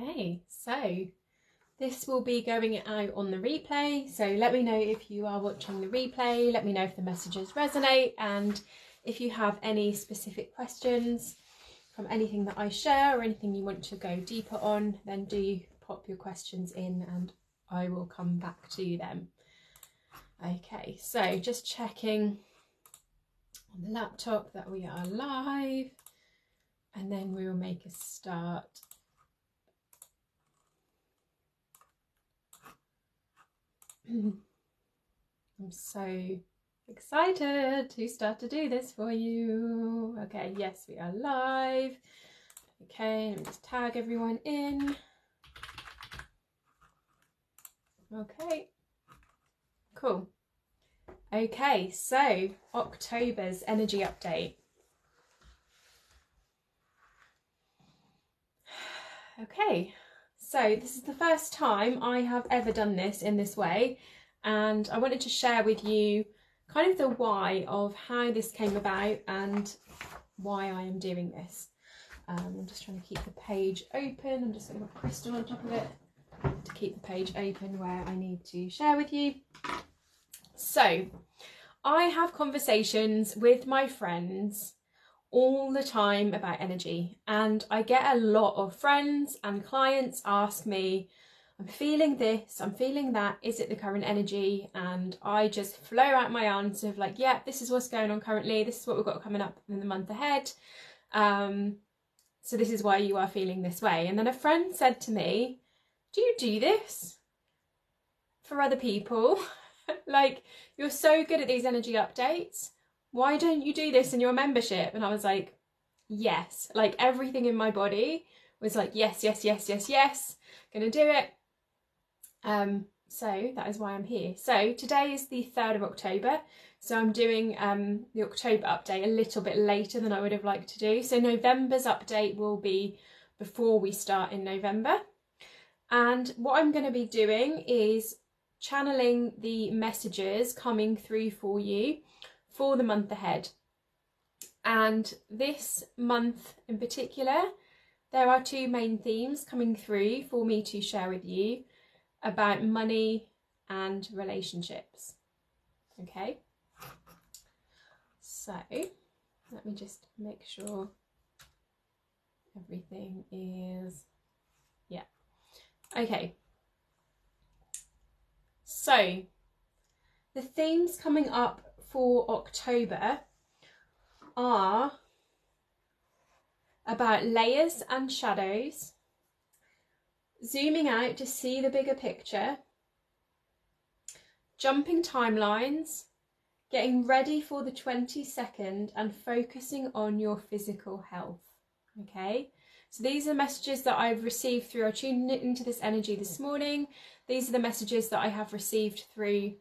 Okay, so this will be going out on the replay. So let me know if you are watching the replay. Let me know if the messages resonate and if you have any specific questions from anything that I share or anything you want to go deeper on, then do pop your questions in and I will come back to them. Okay, so just checking on the laptop that we are live and then we will make a start. I'm so excited to start to do this for you. Okay, yes, we are live. Okay, let me just tag everyone in. Okay, cool. Okay, so October's energy update. Okay, so this is the first time I have ever done this in this way and I wanted to share with you kind of the why of how this came about and why I am doing this. Um, I'm just trying to keep the page open. I'm just going to put crystal on top of it to keep the page open where I need to share with you. So, I have conversations with my friends all the time about energy, and I get a lot of friends and clients ask me, I'm feeling this, I'm feeling that, is it the current energy? And I just flow out my answer of like, yeah, this is what's going on currently, this is what we've got coming up in the month ahead. Um, so this is why you are feeling this way. And then a friend said to me, Do you do this for other people? like, you're so good at these energy updates. Why don't you do this in your membership? And I was like, Yes. Like, everything in my body was like, Yes, yes, yes, yes, yes. Gonna do it. Um, so that is why I'm here. So today is the 3rd of October. So I'm doing um, the October update a little bit later than I would have liked to do. So November's update will be before we start in November. And what I'm going to be doing is channeling the messages coming through for you for the month ahead. And this month in particular, there are two main themes coming through for me to share with you about money and relationships. Okay, so let me just make sure everything is, yeah, okay. So the themes coming up for October are about layers and shadows zooming out to see the bigger picture, jumping timelines, getting ready for the 22nd and focusing on your physical health. Okay, so these are messages that I've received through, I tuned into this energy this morning. These are the messages that I have received through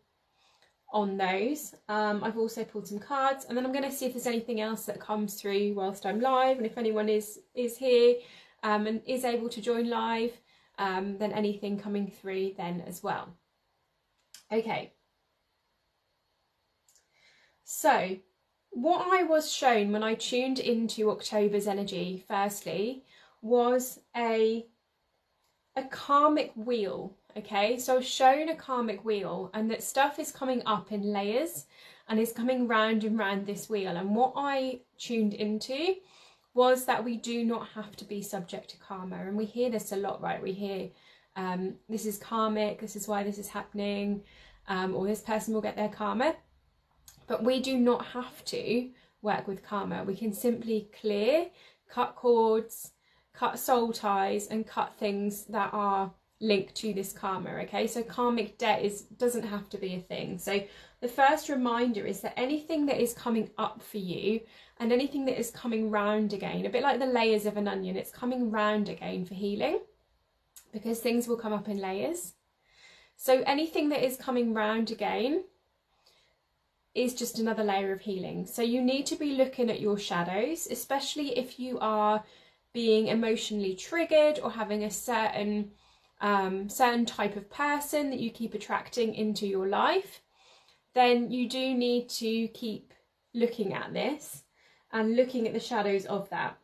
on those. Um, I've also pulled some cards and then I'm going to see if there's anything else that comes through whilst I'm live and if anyone is, is here um, and is able to join live um, then anything coming through then as well. Okay. So what I was shown when I tuned into October's energy, firstly, was a a karmic wheel. Okay, so I was shown a karmic wheel, and that stuff is coming up in layers and is coming round and round this wheel. And what I tuned into was that we do not have to be subject to karma. And we hear this a lot, right? We hear um, this is karmic, this is why this is happening, um, or this person will get their karma. But we do not have to work with karma. We can simply clear, cut cords, cut soul ties, and cut things that are linked to this karma. Okay, so karmic debt is doesn't have to be a thing. So the first reminder is that anything that is coming up for you and anything that is coming round again, a bit like the layers of an onion, it's coming round again for healing because things will come up in layers. So anything that is coming round again is just another layer of healing. So you need to be looking at your shadows, especially if you are being emotionally triggered or having a certain um, certain type of person that you keep attracting into your life, then you do need to keep looking at this and looking at the shadows of that.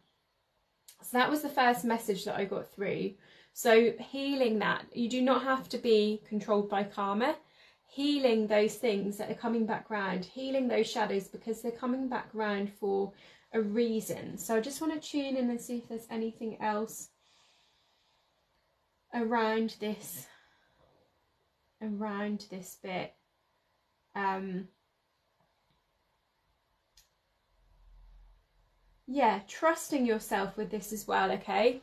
So that was the first message that I got through. So, healing that, you do not have to be controlled by karma. Healing those things that are coming back round, healing those shadows because they're coming back round for a reason. So, I just want to tune in and see if there's anything else around this around this bit um yeah trusting yourself with this as well okay?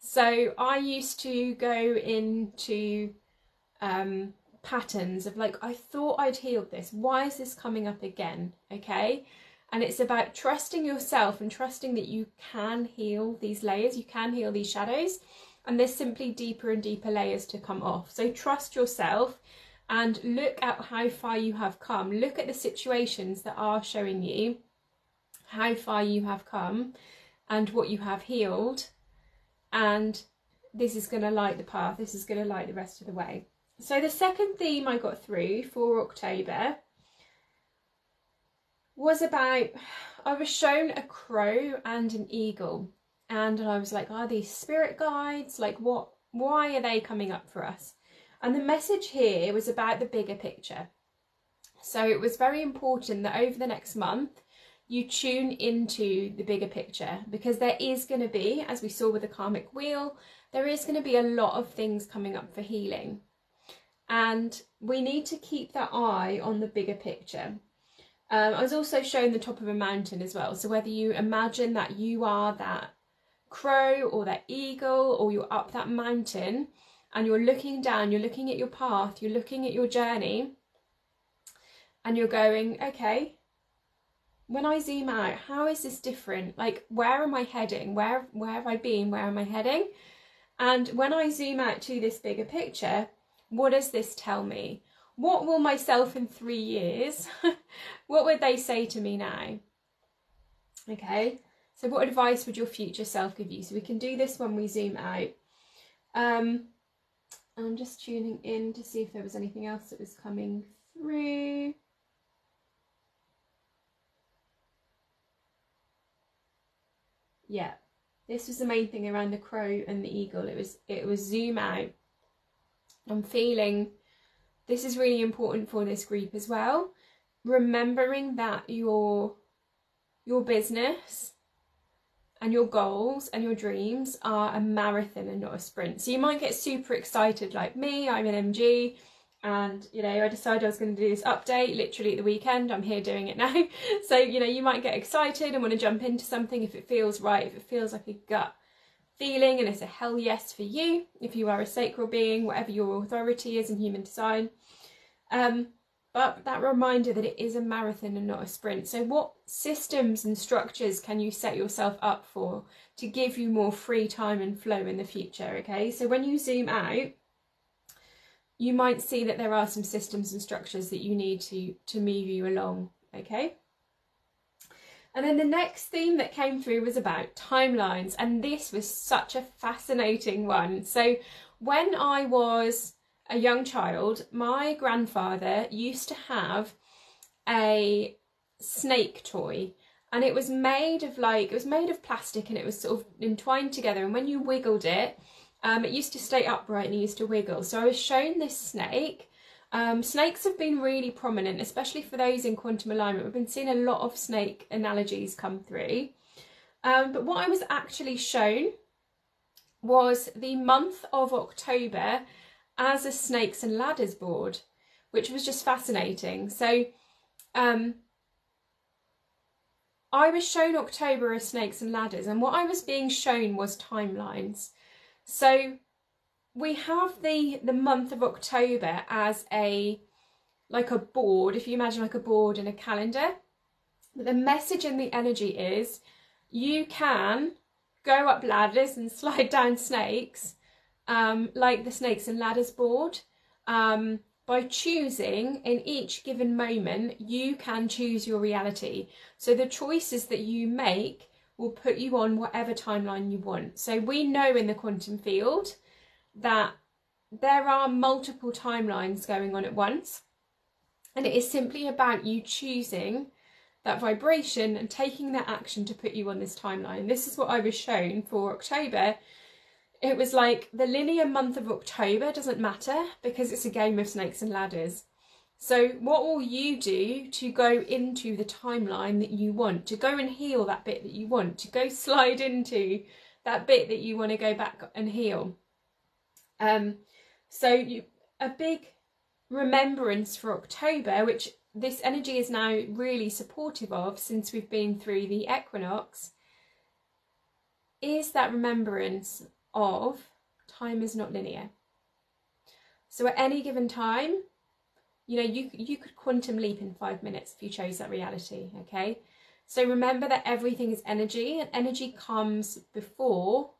So i used to go into um patterns of like i thought i'd healed this. Why is this coming up again? Okay? And it's about trusting yourself and trusting that you can heal these layers you can heal these shadows and there's simply deeper and deeper layers to come off. So trust yourself and look at how far you have come. Look at the situations that are showing you how far you have come and what you have healed. And this is going to light the path. This is going to light the rest of the way. So the second theme i got through for october was about i was shown a crow and an eagle and i was like are these spirit guides like what why are they coming up for us and the message here was about the bigger picture so it was very important that over the next month you tune into the bigger picture because there is going to be, as we saw with the karmic wheel, there is going to be a lot of things coming up for healing. And we need to keep that eye on the bigger picture. Um, I was also shown the top of a mountain as well. So whether you imagine that you are that crow or that eagle or you're up that mountain and you're looking down, you're looking at your path, you're looking at your journey and you're going, okay, when I zoom out, how is this different? Like, where am I heading? Where where have I been? Where am I heading? And when I zoom out to this bigger picture, what does this tell me? What will myself in three years, what would they say to me now? Okay, so what advice would your future self give you? So we can do this when we zoom out. Um, I'm just tuning in to see if there was anything else that was coming through. yeah this was the main thing around the crow and the eagle it was it was zoom out i'm feeling this is really important for this group as well remembering that your your business and your goals and your dreams are a marathon and not a sprint. So you might get super excited like me i'm an mg and you know I decided I was going to do this update literally at the weekend I'm here doing it now. So you know you might get excited and want to jump into something if it feels right if it feels like a gut feeling and it's a hell yes for you if you are a sacral being whatever your authority is in human design. Um, but that reminder that it is a marathon and not a sprint so what systems and structures can you set yourself up for to give you more free time and flow in the future okay so when you zoom out you might see that there are some systems and structures that you need to, to move you along, okay? And then the next theme that came through was about timelines, and this was such a fascinating one. So, when I was a young child, my grandfather used to have a snake toy, and it was made of like, it was made of plastic and it was sort of entwined together, and when you wiggled it, um, it used to stay upright and it used to wiggle. So I was shown this snake. Um, snakes have been really prominent, especially for those in quantum alignment. We've been seeing a lot of snake analogies come through. Um, but what I was actually shown was the month of October as a snakes and ladders board, which was just fascinating. So um, I was shown October as snakes and ladders, and what I was being shown was timelines. So we have the the month of October as a like a board, if you imagine like a board in a calendar. The message and the energy is you can go up ladders and slide down snakes, um, like the snakes and ladders board. Um, by choosing in each given moment, you can choose your reality. So the choices that you make will put you on whatever timeline you want. So we know in the quantum field that there are multiple timelines going on at once. And it is simply about you choosing that vibration and taking that action to put you on this timeline. This is what I was shown for October it was like the linear month of October doesn't matter because it's a game of snakes and ladders. So, what will you do to go into the timeline that you want, to go and heal that bit that you want, to go slide into that bit that you want to go back and heal? Um, so, you, a big remembrance for October, which this energy is now really supportive of since we've been through the equinox, is that remembrance of time is not linear. So at any given time, you know, you, you could quantum leap in five minutes if you chose that reality, okay? So remember that everything is energy and energy comes before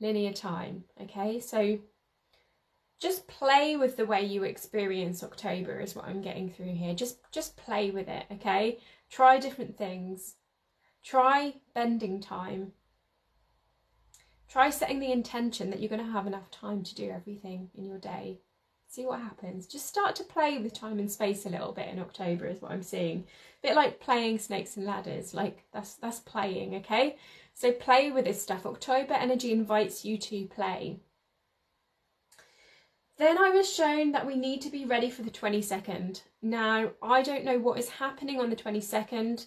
linear time, okay? So just play with the way you experience October is what I'm getting through here. Just just play with it, okay? Try different things. Try bending time. Try setting the intention that you're going to have enough time to do everything in your day. See what happens. Just start to play with time and space a little bit in October is what I'm seeing. A bit like playing snakes and ladders. Like that's that's playing, okay? So play with this stuff. October energy invites you to play. Then I was shown that we need to be ready for the 22nd. Now, I don't know what is happening on the 22nd,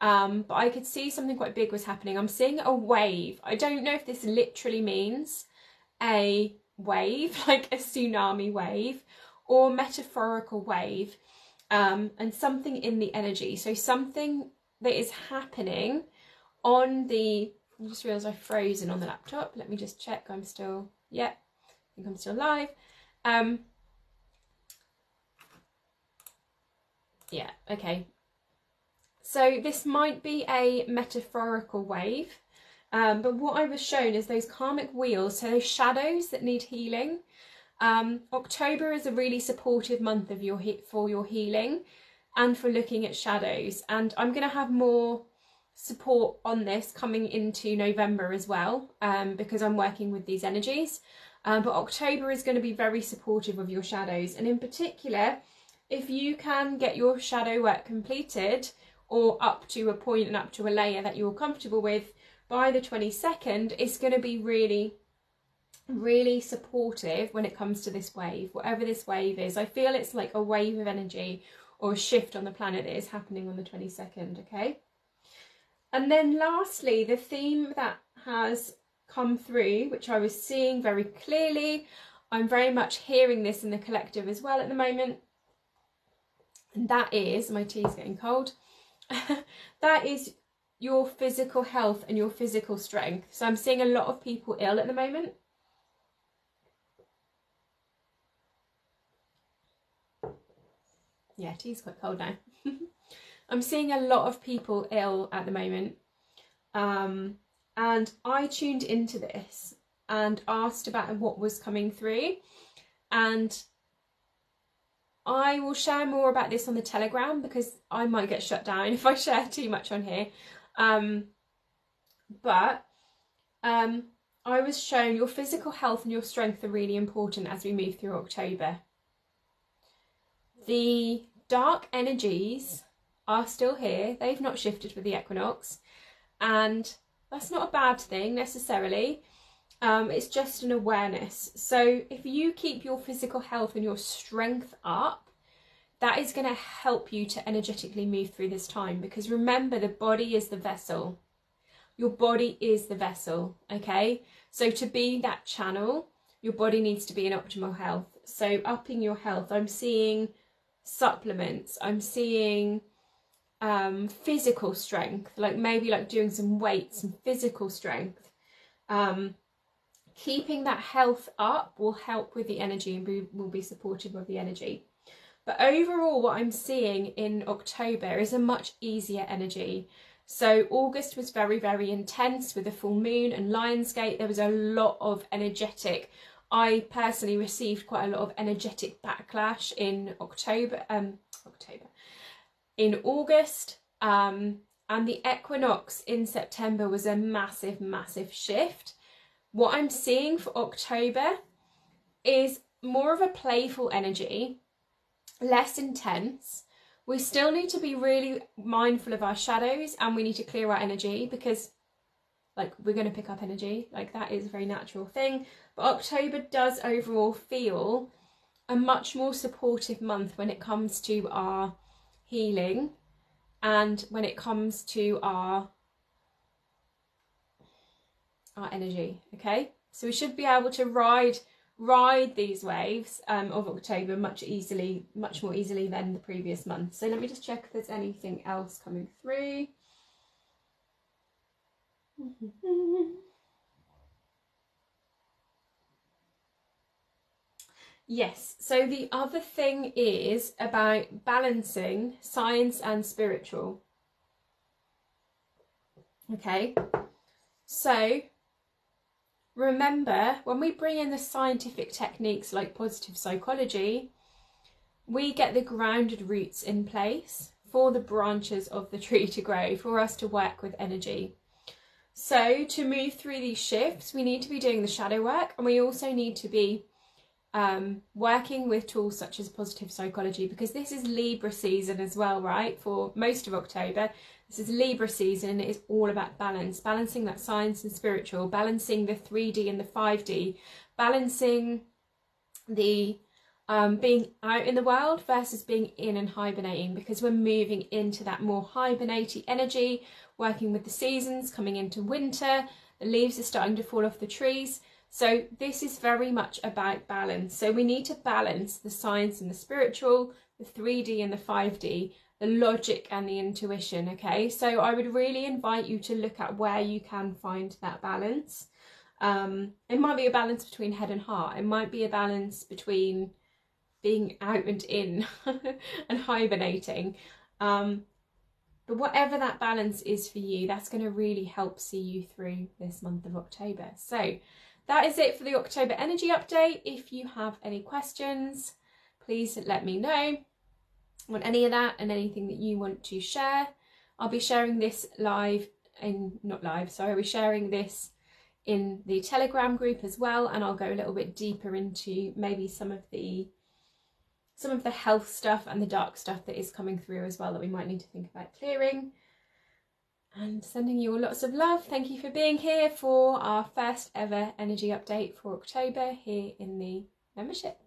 um, but I could see something quite big was happening. I'm seeing a wave. I don't know if this literally means a wave, like a tsunami wave, or metaphorical wave, um, and something in the energy. So something that is happening on the, I just realised I've frozen on the laptop. Let me just check I'm still, yeah, I think I'm still live. Um, yeah, okay. So this might be a metaphorical wave, um, but what I was shown is those karmic wheels, so those shadows that need healing. Um, October is a really supportive month of your for your healing and for looking at shadows. And I'm going to have more support on this coming into November as well um, because I'm working with these energies. Um, but October is going to be very supportive of your shadows. And in particular, if you can get your shadow work completed or up to a point and up to a layer that you're comfortable with by the 22nd, it's going to be really, really supportive when it comes to this wave, whatever this wave is. I feel it's like a wave of energy or a shift on the planet that is happening on the 22nd, okay? And then lastly, the theme that has come through, which I was seeing very clearly. I'm very much hearing this in the collective as well at the moment. And that is, my tea's getting cold, that is your physical health and your physical strength. So I'm seeing a lot of people ill at the moment. Yeah, tea's quite cold now. I'm seeing a lot of people ill at the moment. Um, and I tuned into this and asked about what was coming through. And I will share more about this on the Telegram because I might get shut down if I share too much on here. Um, but um, I was shown your physical health and your strength are really important as we move through October. The dark energies are still here, they've not shifted with the equinox, and that's not a bad thing necessarily. Um, it's just an awareness. So if you keep your physical health and your strength up, that is going to help you to energetically move through this time because remember the body is the vessel. Your body is the vessel, okay? So to be that channel, your body needs to be in optimal health. So upping your health, I'm seeing supplements, I'm seeing um, physical strength, like maybe like doing some weights and physical strength. Um, keeping that health up will help with the energy and be, will be supportive of the energy. But overall, what I'm seeing in October is a much easier energy. So August was very, very intense with the full moon and Lionsgate. There was a lot of energetic. I personally received quite a lot of energetic backlash in October. Um, October in August. Um, and the equinox in September was a massive, massive shift. What I'm seeing for October is more of a playful energy, less intense. We still need to be really mindful of our shadows and we need to clear our energy because like we're going to pick up energy like that is a very natural thing but october does overall feel a much more supportive month when it comes to our healing and when it comes to our our energy okay so we should be able to ride ride these waves um, of October much easily, much more easily than the previous month. So let me just check if there's anything else coming through. Yes, so the other thing is about balancing science and spiritual. Okay, so remember when we bring in the scientific techniques like positive psychology, we get the grounded roots in place for the branches of the tree to grow, for us to work with energy. So, to move through these shifts, we need to be doing the shadow work and we also need to be um, working with tools such as positive psychology because this is Libra season as well, right? For most of October, this is Libra season it is all about balance, balancing that science and spiritual, balancing the 3D and the 5D, balancing the um, being out in the world versus being in and hibernating because we're moving into that more hibernating energy, working with the seasons, coming into winter, the leaves are starting to fall off the trees. So this is very much about balance. So we need to balance the science and the spiritual, the 3D and the 5D, the logic and the intuition, okay? So I would really invite you to look at where you can find that balance. Um, it might be a balance between head and heart. It might be a balance between being out and in and hibernating. Um, but whatever that balance is for you, that's going to really help see you through this month of October. So that is it for the October energy update. If you have any questions, please let me know on any of that and anything that you want to share. I'll be sharing this live in not live, sorry, I'll be sharing this in the Telegram group as well, and I'll go a little bit deeper into maybe some of the some of the health stuff and the dark stuff that is coming through as well that we might need to think about clearing. And sending you all lots of love. Thank you for being here for our first ever energy update for October here in the membership.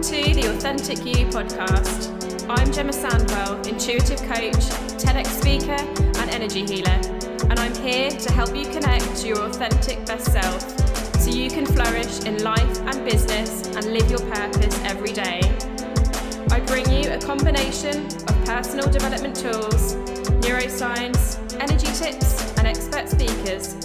To the Authentic You podcast. I'm Gemma Sandwell, intuitive coach, TEDx speaker, and energy healer, and I'm here to help you connect to your authentic best self so you can flourish in life and business and live your purpose every day. I bring you a combination of personal development tools, neuroscience, energy tips, and expert speakers